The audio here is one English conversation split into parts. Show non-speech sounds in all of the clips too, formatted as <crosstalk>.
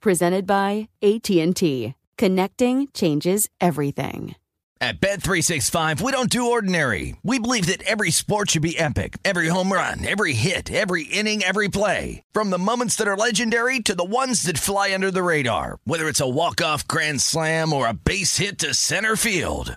Presented by AT&T. Connecting changes everything. At Bet365, we don't do ordinary. We believe that every sport should be epic. Every home run, every hit, every inning, every play. From the moments that are legendary to the ones that fly under the radar. Whether it's a walk-off grand slam or a base hit to center field.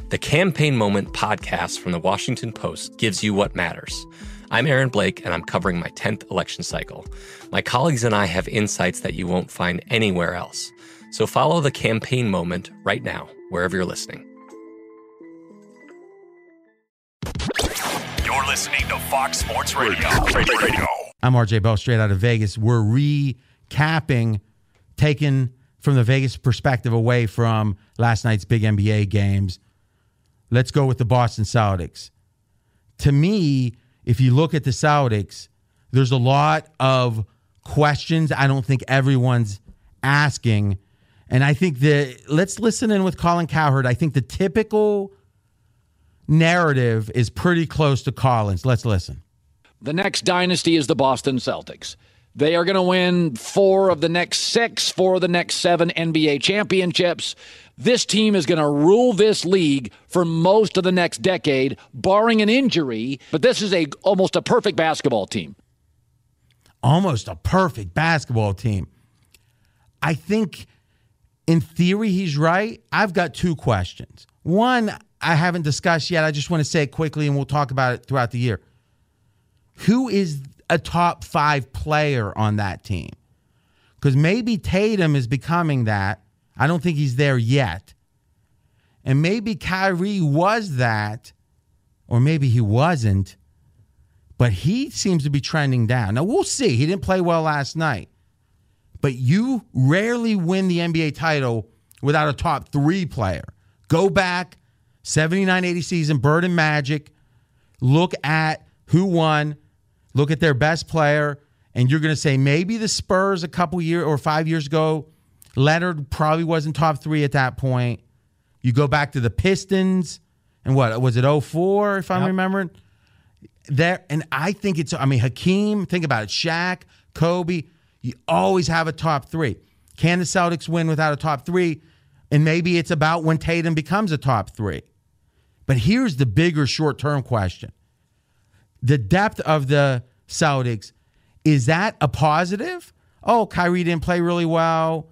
The Campaign Moment podcast from the Washington Post gives you what matters. I'm Aaron Blake, and I'm covering my 10th election cycle. My colleagues and I have insights that you won't find anywhere else. So follow the Campaign Moment right now, wherever you're listening. You're listening to Fox Sports Radio. Radio. I'm RJ Bell, straight out of Vegas. We're recapping, taken from the Vegas perspective away from last night's big NBA games. Let's go with the Boston Celtics. To me, if you look at the Celtics, there's a lot of questions I don't think everyone's asking. And I think that let's listen in with Colin Cowherd. I think the typical narrative is pretty close to Colin's. Let's listen. The next dynasty is the Boston Celtics. They are going to win four of the next six, four of the next seven NBA championships. This team is going to rule this league for most of the next decade, barring an injury. But this is a almost a perfect basketball team. Almost a perfect basketball team. I think in theory he's right. I've got two questions. One, I haven't discussed yet. I just want to say it quickly and we'll talk about it throughout the year. Who is a top five player on that team? Because maybe Tatum is becoming that. I don't think he's there yet. And maybe Kyrie was that, or maybe he wasn't, but he seems to be trending down. Now we'll see. He didn't play well last night. But you rarely win the NBA title without a top three player. Go back 79 80 season, Bird and Magic. Look at who won, look at their best player, and you're going to say maybe the Spurs a couple years or five years ago, Leonard probably wasn't top three at that point. You go back to the Pistons, and what was it 04, if I'm Yep. remembering? There, and I think it's, I mean, Hakeem, think about it, Shaq, Kobe, you always have a top three. Can the Celtics win without a top three? And maybe it's about when Tatum becomes a top three. But here's the bigger short term question the depth of the Celtics, is that a positive? Oh, Kyrie didn't play really well,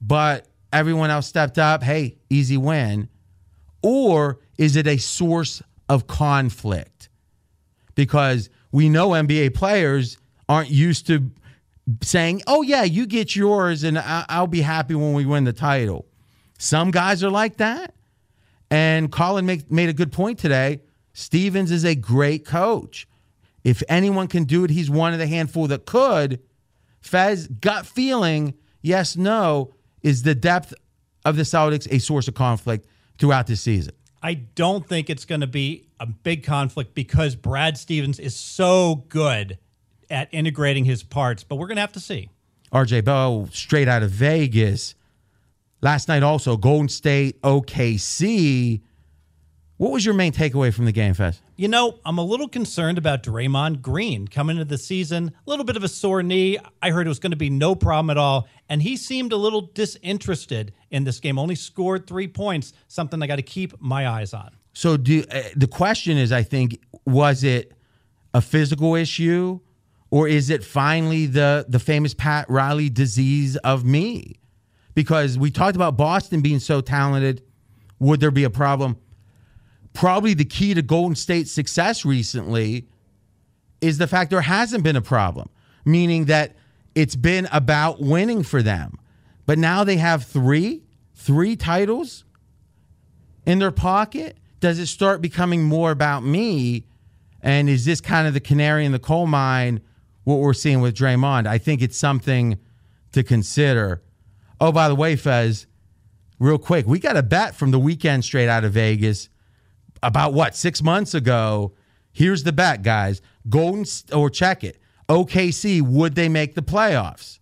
but everyone else stepped up. Hey, easy win. Or is it a source of conflict? Because we know NBA players aren't used to saying, oh, yeah, you get yours and I'll be happy when we win the title. Some guys are like that. And Colin make, made a good point today. Stevens is a great coach. If anyone can do it, he's one of the handful that could. Fez gut feeling, yes, no, is the depth of the Celtics a source of conflict throughout the season? I don't think it's going to be a big conflict because Brad Stevens is so good at integrating his parts, but we're going to have to see. RJ Bell straight out of Vegas. Last night also Golden State, OKC. What was your main takeaway from the game, Fez? You know, I'm a little concerned about Draymond Green coming into the season. A little bit of a sore knee. I heard it was going to be no problem at all. And he seemed a little disinterested in this game. Only scored three points, something I got to keep my eyes on. So do, uh, the question is, I think, was it a physical issue, or is it finally the the famous Pat Riley disease of me? Because we talked about Boston being so talented, would there be a problem? Probably the key to Golden State's success recently is the fact there hasn't been a problem, meaning that it's been about winning for them. But now they have three, three titles in their pocket. Does it start becoming more about me? And is this kind of the canary in the coal mine, what we're seeing with Draymond? I think it's something to consider. Oh, by the way, Fez, real quick, we got a bet from the weekend straight out of Vegas about what, six months ago. Here's the bet, guys. Golden, or check it. OKC, would they make the playoffs?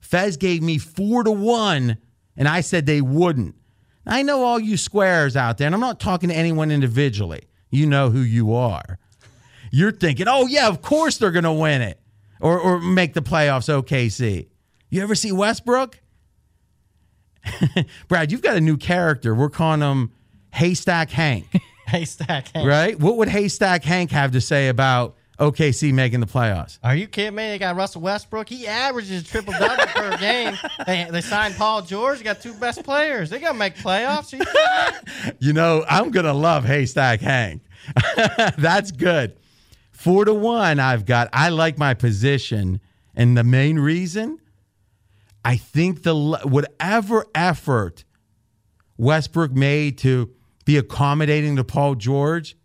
Fez gave me four to one, and I said they wouldn't. I know all you squares out there, and I'm not talking to anyone individually. You know who you are. You're thinking, oh, yeah, of course they're to win it or, or make the playoffs, OKC. You ever see Westbrook? <laughs> Brad, you've got a new character. We're calling him Haystack Hank. <laughs> <laughs> Haystack Hank. Right? What would Haystack Hank have to say about OKC making the playoffs? Are you kidding me? They got Russell Westbrook. He averages triple double per <laughs> game. They, they signed Paul George. They got two best players. They got to make playoffs. You? <laughs> You know, I'm going to love Haystack Hank. That's good. Four to one, I've got. I like my position. And the main reason, I think the whatever effort Westbrook made to be accommodating to Paul George,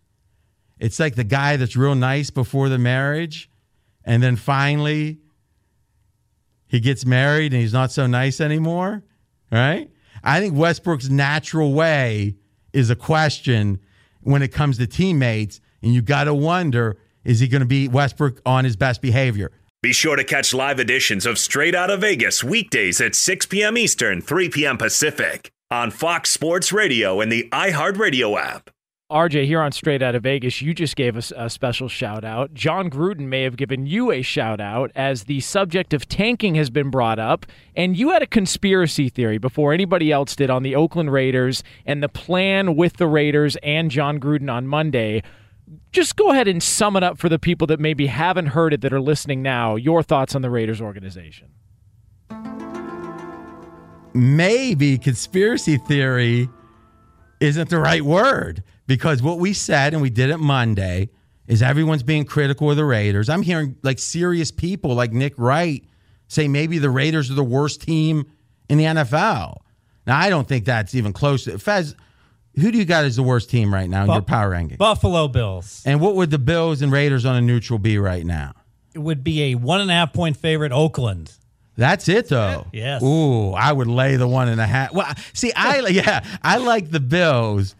it's like the guy that's real nice before the marriage. And then finally, he gets married and he's not so nice anymore. Right? I think Westbrook's natural way is a question when it comes to teammates. And you got to wonder is he going to be Westbrook on his best behavior? Be sure to catch live editions of Straight Outta Vegas weekdays at 6 p.m. Eastern, 3 p.m. Pacific on Fox Sports Radio and the iHeartRadio app. RJ, here on Straight Out of Vegas, you just gave us a special shout out. Jon Gruden may have given you a shout out as the subject of tanking has been brought up, and you had a conspiracy theory before anybody else did on the Oakland Raiders and the plan with the Raiders and Jon Gruden on Monday just go ahead and sum it up for the people that maybe haven't heard it that are listening now. Your thoughts on the Raiders organization? Maybe conspiracy theory isn't the right word because what we said and we did it Monday is everyone's being critical of the Raiders. I'm hearing like serious people like Nick Wright say maybe the Raiders are the worst team in the NFL. Now I don't think that's even close to Fez who do you got as the worst team right now in Bu- your power ranking? Buffalo Bills. And what would the Bills and Raiders on a neutral be right now? It would be a one and a half point favorite, Oakland. That's it, though. Yes. Ooh, I would lay the one and a half. Well, see, I <laughs> yeah, I like the Bills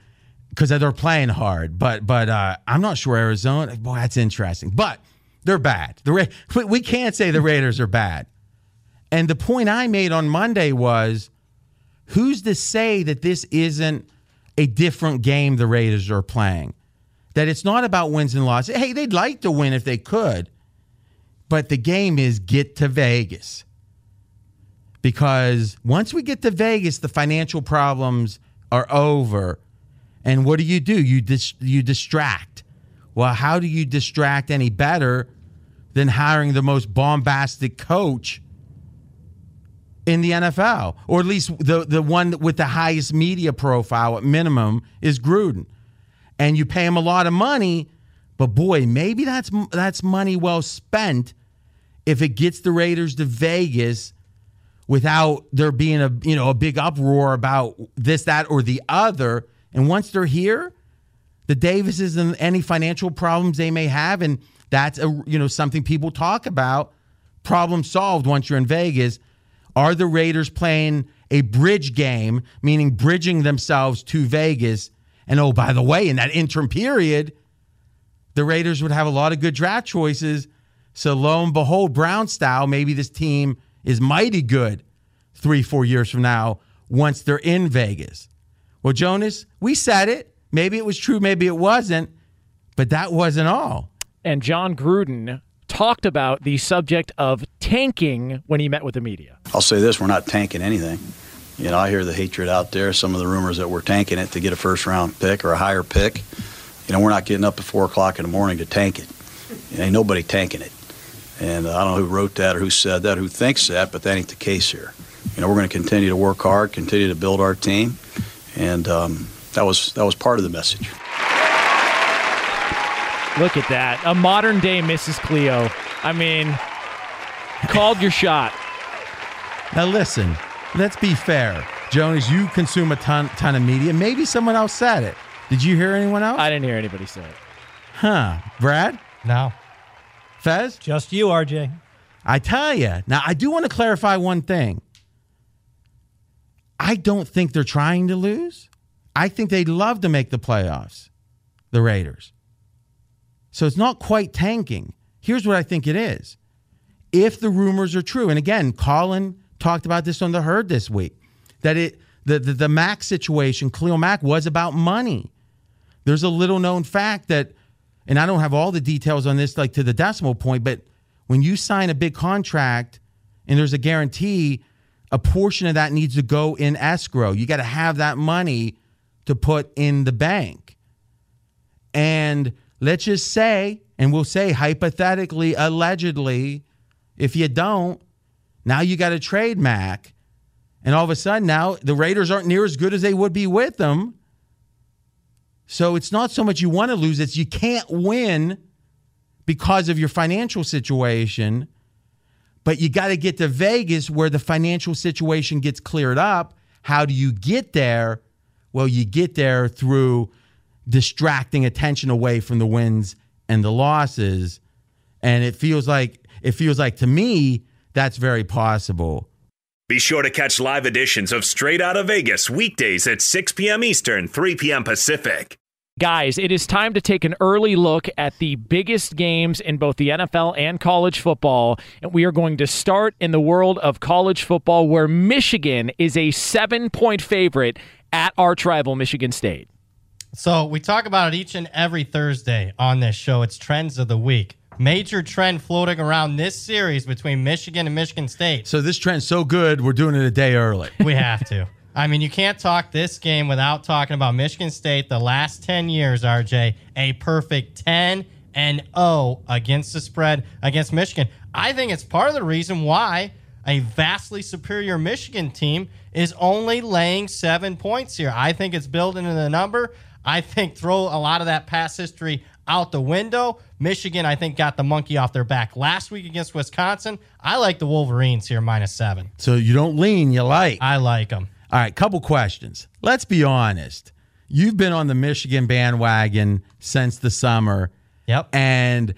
because they're playing hard, but but uh, I'm not sure Arizona. Boy, that's interesting. But they're bad. The Ra- <laughs> we can't say the <laughs> Raiders are bad. And the point I made on Monday was, who's to say that this isn't a different game the Raiders are playing. That it's not about wins and losses. Hey, they'd like to win if they could, but the game is get to Vegas. Because once we get to Vegas, the financial problems are over. And what do you do? You dis- you distract. Well, how do you distract any better than hiring the most bombastic coach in the NFL, or at least the the one with the highest media profile at minimum is Gruden, and you pay him a lot of money, but boy, maybe that's that's money well spent if it gets the Raiders to Vegas without there being a you know a big uproar about this that or the other, and once they're here, the Davises and any financial problems they may have, and that's a you know something people talk about. Problem solved once you're in Vegas are the Raiders playing a bridge game, meaning bridging themselves to Vegas? And oh, by the way, in that interim period, the Raiders would have a lot of good draft choices. So lo and behold, Brown style, maybe this team is mighty good three, four years from now once they're in Vegas. Well, Jonas, we said it. Maybe it was true, maybe it wasn't, but that wasn't all. And Jon Gruden talked about the subject of tanking when he met with the media. I'll say this we're not tanking anything. You know, I hear the hatred out there, some of the rumors that we're tanking it to get a first round pick or a higher pick. You know, we're not getting up at 4 o'clock in the morning to tank it. Ain't nobody tanking it. And uh, I don't know who wrote that or who said that, who thinks that, but that ain't the case here. You know, we're going to continue to work hard, continue to build our team, and um, that was that was part of the message. Look at that. A modern day Mrs. Cleo. I mean, called your shot. Now listen, let's be fair. Jonas, you consume a ton ton of media. Maybe someone else said it. Did you hear anyone else? I didn't hear anybody say it. Huh. Brad? No. Fez? Just you, RJ. I tell you. Now, I do want to clarify one thing. I don't think they're trying to lose. I think they'd love to make the playoffs, the Raiders. So it's not quite tanking. Here's what I think it is. If the rumors are true, and again, Colin talked about this on the herd this week, that it the the, the Mack situation, Khalil Mack was about money. There's a little known fact that, and I don't have all the details on this like to the decimal point, but when you sign a big contract and there's a guarantee, a portion of that needs to go in escrow. You got to have that money to put in the bank. And let's just say, and we'll say hypothetically, allegedly, if you don't, now you got to trade Mack. And all of a sudden now the Raiders aren't near as good as they would be with them. So it's not so much you want to lose, it's you can't win because of your financial situation. But you got to get to Vegas where the financial situation gets cleared up. How do you get there? Well, you get there through distracting attention away from the wins and the losses. And it feels like it feels like to me that's very possible. Be sure to catch live editions of Straight Out of Vegas weekdays at 6 p.m. Eastern, 3 p.m. Pacific. Guys, it is time to take an early look at the biggest games in both the NFL and college football. And we are going to start in the world of college football, where Michigan is a seven point favorite at our rival Michigan State. So we talk about it each and every Thursday on this show. It's trends of the week. Major trend floating around this series between Michigan and Michigan State. So this trend's so good, we're doing it a day early. We have to. <laughs> I mean, you can't talk this game without talking about Michigan State. The last 10 years, RJ, a perfect 10 and 0 against the spread against Michigan. I think it's part of the reason why a vastly superior Michigan team is only laying seven points here. I think it's built into the number. I think throw a lot of that past history out the window. Michigan, I think, got the monkey off their back last week against Wisconsin. I like the Wolverines here, minus seven. So you don't lean, you like. I like them. All right, couple questions. Let's be honest. You've been on the Michigan bandwagon since the summer. Yep. And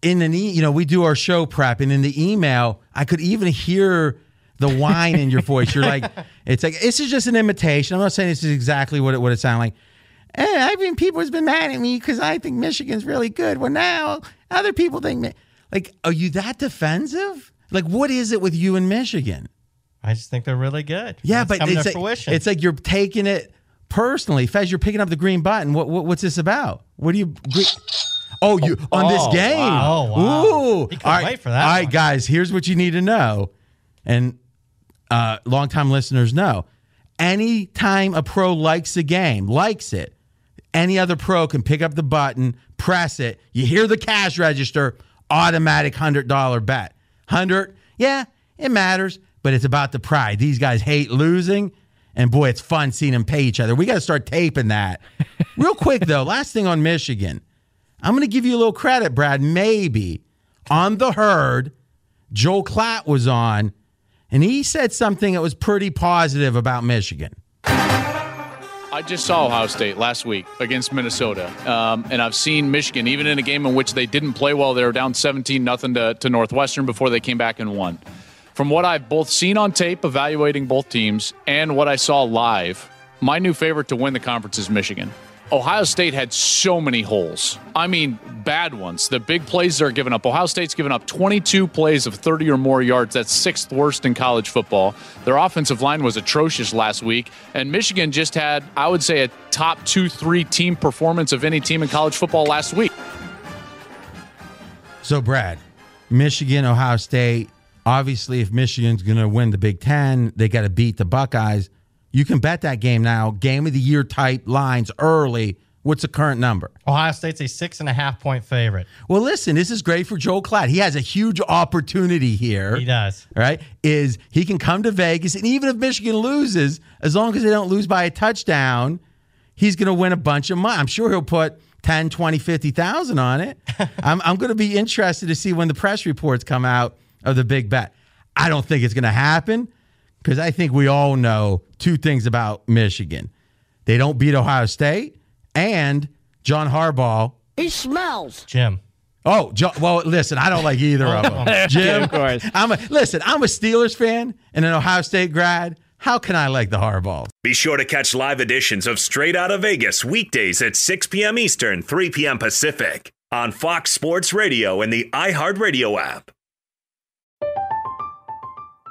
in an e- you know, we do our show prep and in the email, I could even hear the whine in your voice. You're like, <laughs> it's like this is just an imitation. I'm not saying this is exactly what it would it sound like. And I mean, people has been mad at me because I think Michigan's really good. Well, now other people think, like, are you that defensive? Like, what is it with you in Michigan? I just think they're really good. Yeah, It's but it's like, fruition. it's like you're taking it personally. Fez, you're picking up the green button. What, what what's this about? What do you? Oh, you on this oh, game? wow. Oh, wow. Ooh! All right, wait for that All right, one. guys. Here's what you need to know, and uh, longtime listeners know. Anytime a pro likes a game, likes it, any other pro can pick up the button, press it. You hear the cash register, automatic hundred dollar bet. Hundred, yeah, it matters, but it's about the pride. These guys hate losing, and boy, it's fun seeing them pay each other. We got to start taping that. <laughs> Real quick though, last thing on Michigan, I'm going to give you a little credit, Brad. Maybe on the herd, Joel Klatt was on, and he said something that was pretty positive about Michigan. I just saw Ohio State last week against Minnesota, um, and I've seen Michigan even in a game in which they didn't play well. They were down 17 nothing to, to Northwestern before they came back and won. From what I've both seen on tape, evaluating both teams, and what I saw live, my new favorite to win the conference is Michigan. Ohio State had so many holes. I mean, bad ones. The big plays they're giving up. Ohio State's given up 22 plays of 30 or more yards. That's sixth worst in college football. Their offensive line was atrocious last week. And Michigan just had, I would say, a top two, three team performance of any team in college football last week. So, Brad, Michigan, Ohio State. Obviously, if Michigan's going to win the Big Ten, they got to beat the Buckeyes. You can bet that game now. Game of the year type lines early. What's the current number? Ohio State's a six and a half point favorite. Well, listen, this is great for Joel Klatt. He has a huge opportunity here. He does. Right? Is he can come to Vegas, and even if Michigan loses, as long as they don't lose by a touchdown, he's going to win a bunch of money. I'm sure he'll put 10, 20, 50,000 on it. <laughs> I'm, I'm going to be interested to see when the press reports come out of the big bet. I don't think it's going to happen because I think we all know two things about Michigan. They don't beat Ohio State, and John Harbaugh. He smells. Jim. Oh, Jo- well, listen, I don't like either of oh. them. <laughs> Jim, of course. I'm a, listen, I'm a Steelers fan and an Ohio State grad. How can I like the Harbaugh? Be sure to catch live editions of Straight Outta Vegas weekdays at 6 p.m. Eastern, 3 p.m. Pacific on Fox Sports Radio and the iHeartRadio app.